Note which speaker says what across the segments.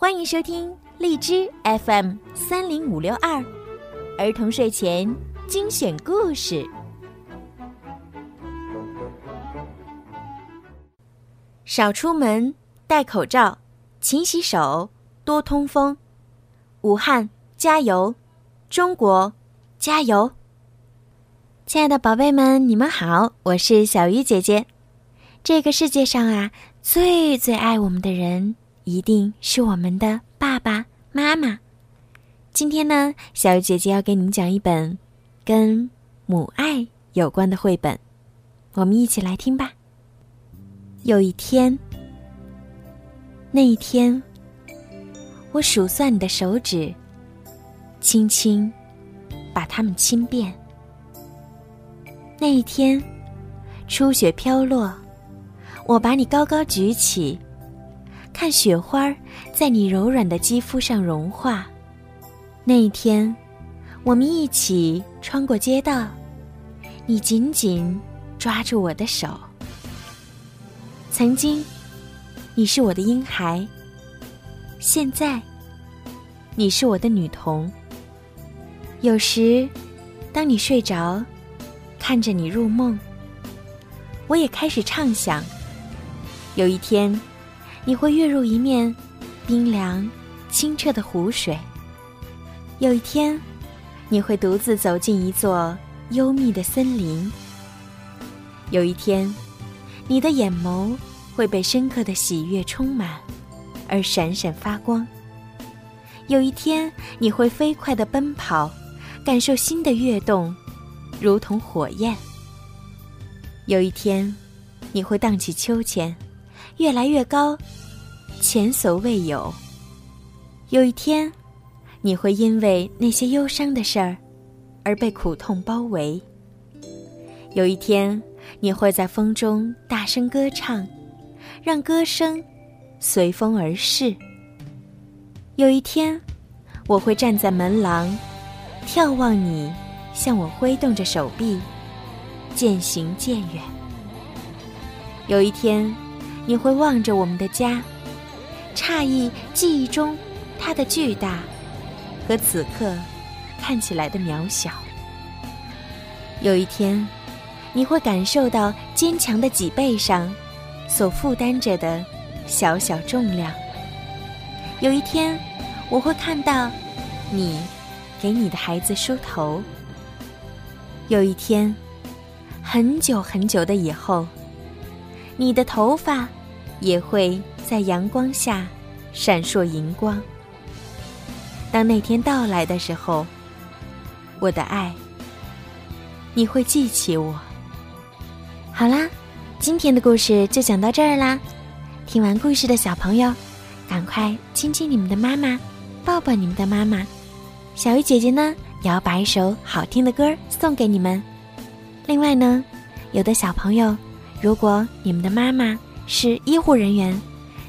Speaker 1: 欢迎收听荔枝 FM 三零五六二儿童睡前精选故事。少出门，戴口罩，勤洗手，多通风。武汉加油，中国加油！亲爱的宝贝们，你们好，我是小鱼姐姐。这个世界上啊，最最爱我们的人。一定是我们的爸爸妈妈。今天呢，小鱼姐姐要给你们讲一本跟母爱有关的绘本，我们一起来听吧。有一天，那一天，我数算你的手指，轻轻把它们亲遍。那一天，初雪飘落，我把你高高举起。看雪花在你柔软的肌肤上融化。那一天，我们一起穿过街道，你紧紧抓住我的手。曾经，你是我的婴孩；现在，你是我的女童。有时，当你睡着，看着你入梦，我也开始畅想：有一天。你会跃入一面冰凉、清澈的湖水。有一天，你会独自走进一座幽密的森林。有一天，你的眼眸会被深刻的喜悦充满，而闪闪发光。有一天，你会飞快地奔跑，感受心的跃动，如同火焰。有一天，你会荡起秋千。越来越高，前所未有。有一天，你会因为那些忧伤的事儿而被苦痛包围。有一天，你会在风中大声歌唱，让歌声随风而逝。有一天，我会站在门廊，眺望你向我挥动着手臂，渐行渐远。有一天。你会望着我们的家，诧异记忆中它的巨大，和此刻看起来的渺小。有一天，你会感受到坚强的脊背上所负担着的小小重量。有一天，我会看到你给你的孩子梳头。有一天，很久很久的以后，你的头发。也会在阳光下闪烁银光。当那天到来的时候，我的爱，你会记起我。好啦，今天的故事就讲到这儿啦。听完故事的小朋友，赶快亲亲你们的妈妈，抱抱你们的妈妈。小鱼姐姐呢，也要把一首好听的歌送给你们。另外呢，有的小朋友，如果你们的妈妈，是医护人员，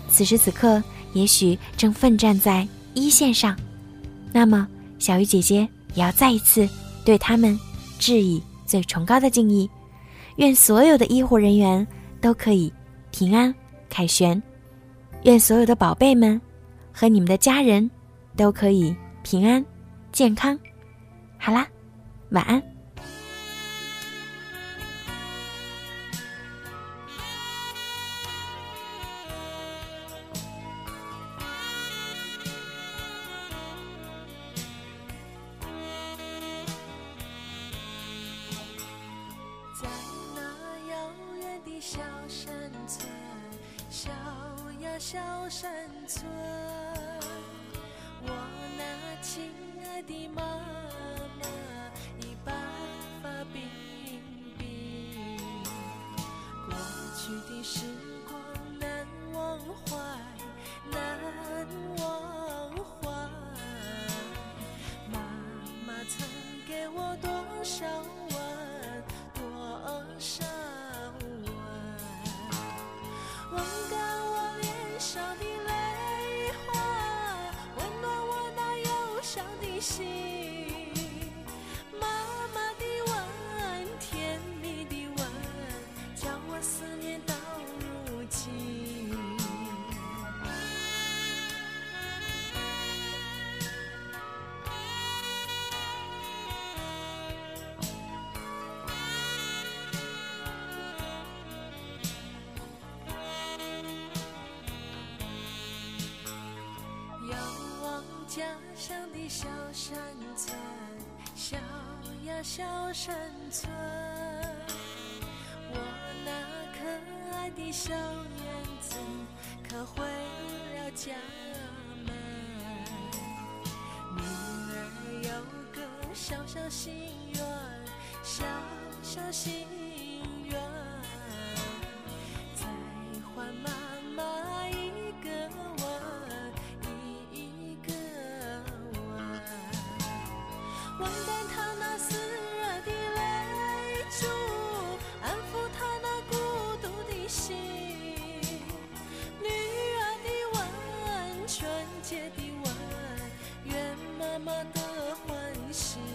Speaker 1: 此时此刻也许正奋战在一线上，那么小鱼姐姐也要再一次对他们致以最崇高的敬意。愿所有的医护人员都可以平安凯旋，愿所有的宝贝们和你们的家人都可以平安健康。好啦，晚安。
Speaker 2: 小山村，我那亲爱的妈妈已白发鬓鬓，过去的时光难忘怀，心。小山村，我那可爱的小燕子可回了家门。女儿有个小小心愿，小小心愿，
Speaker 1: 再换妈妈一个吻，一个吻。我的欢喜。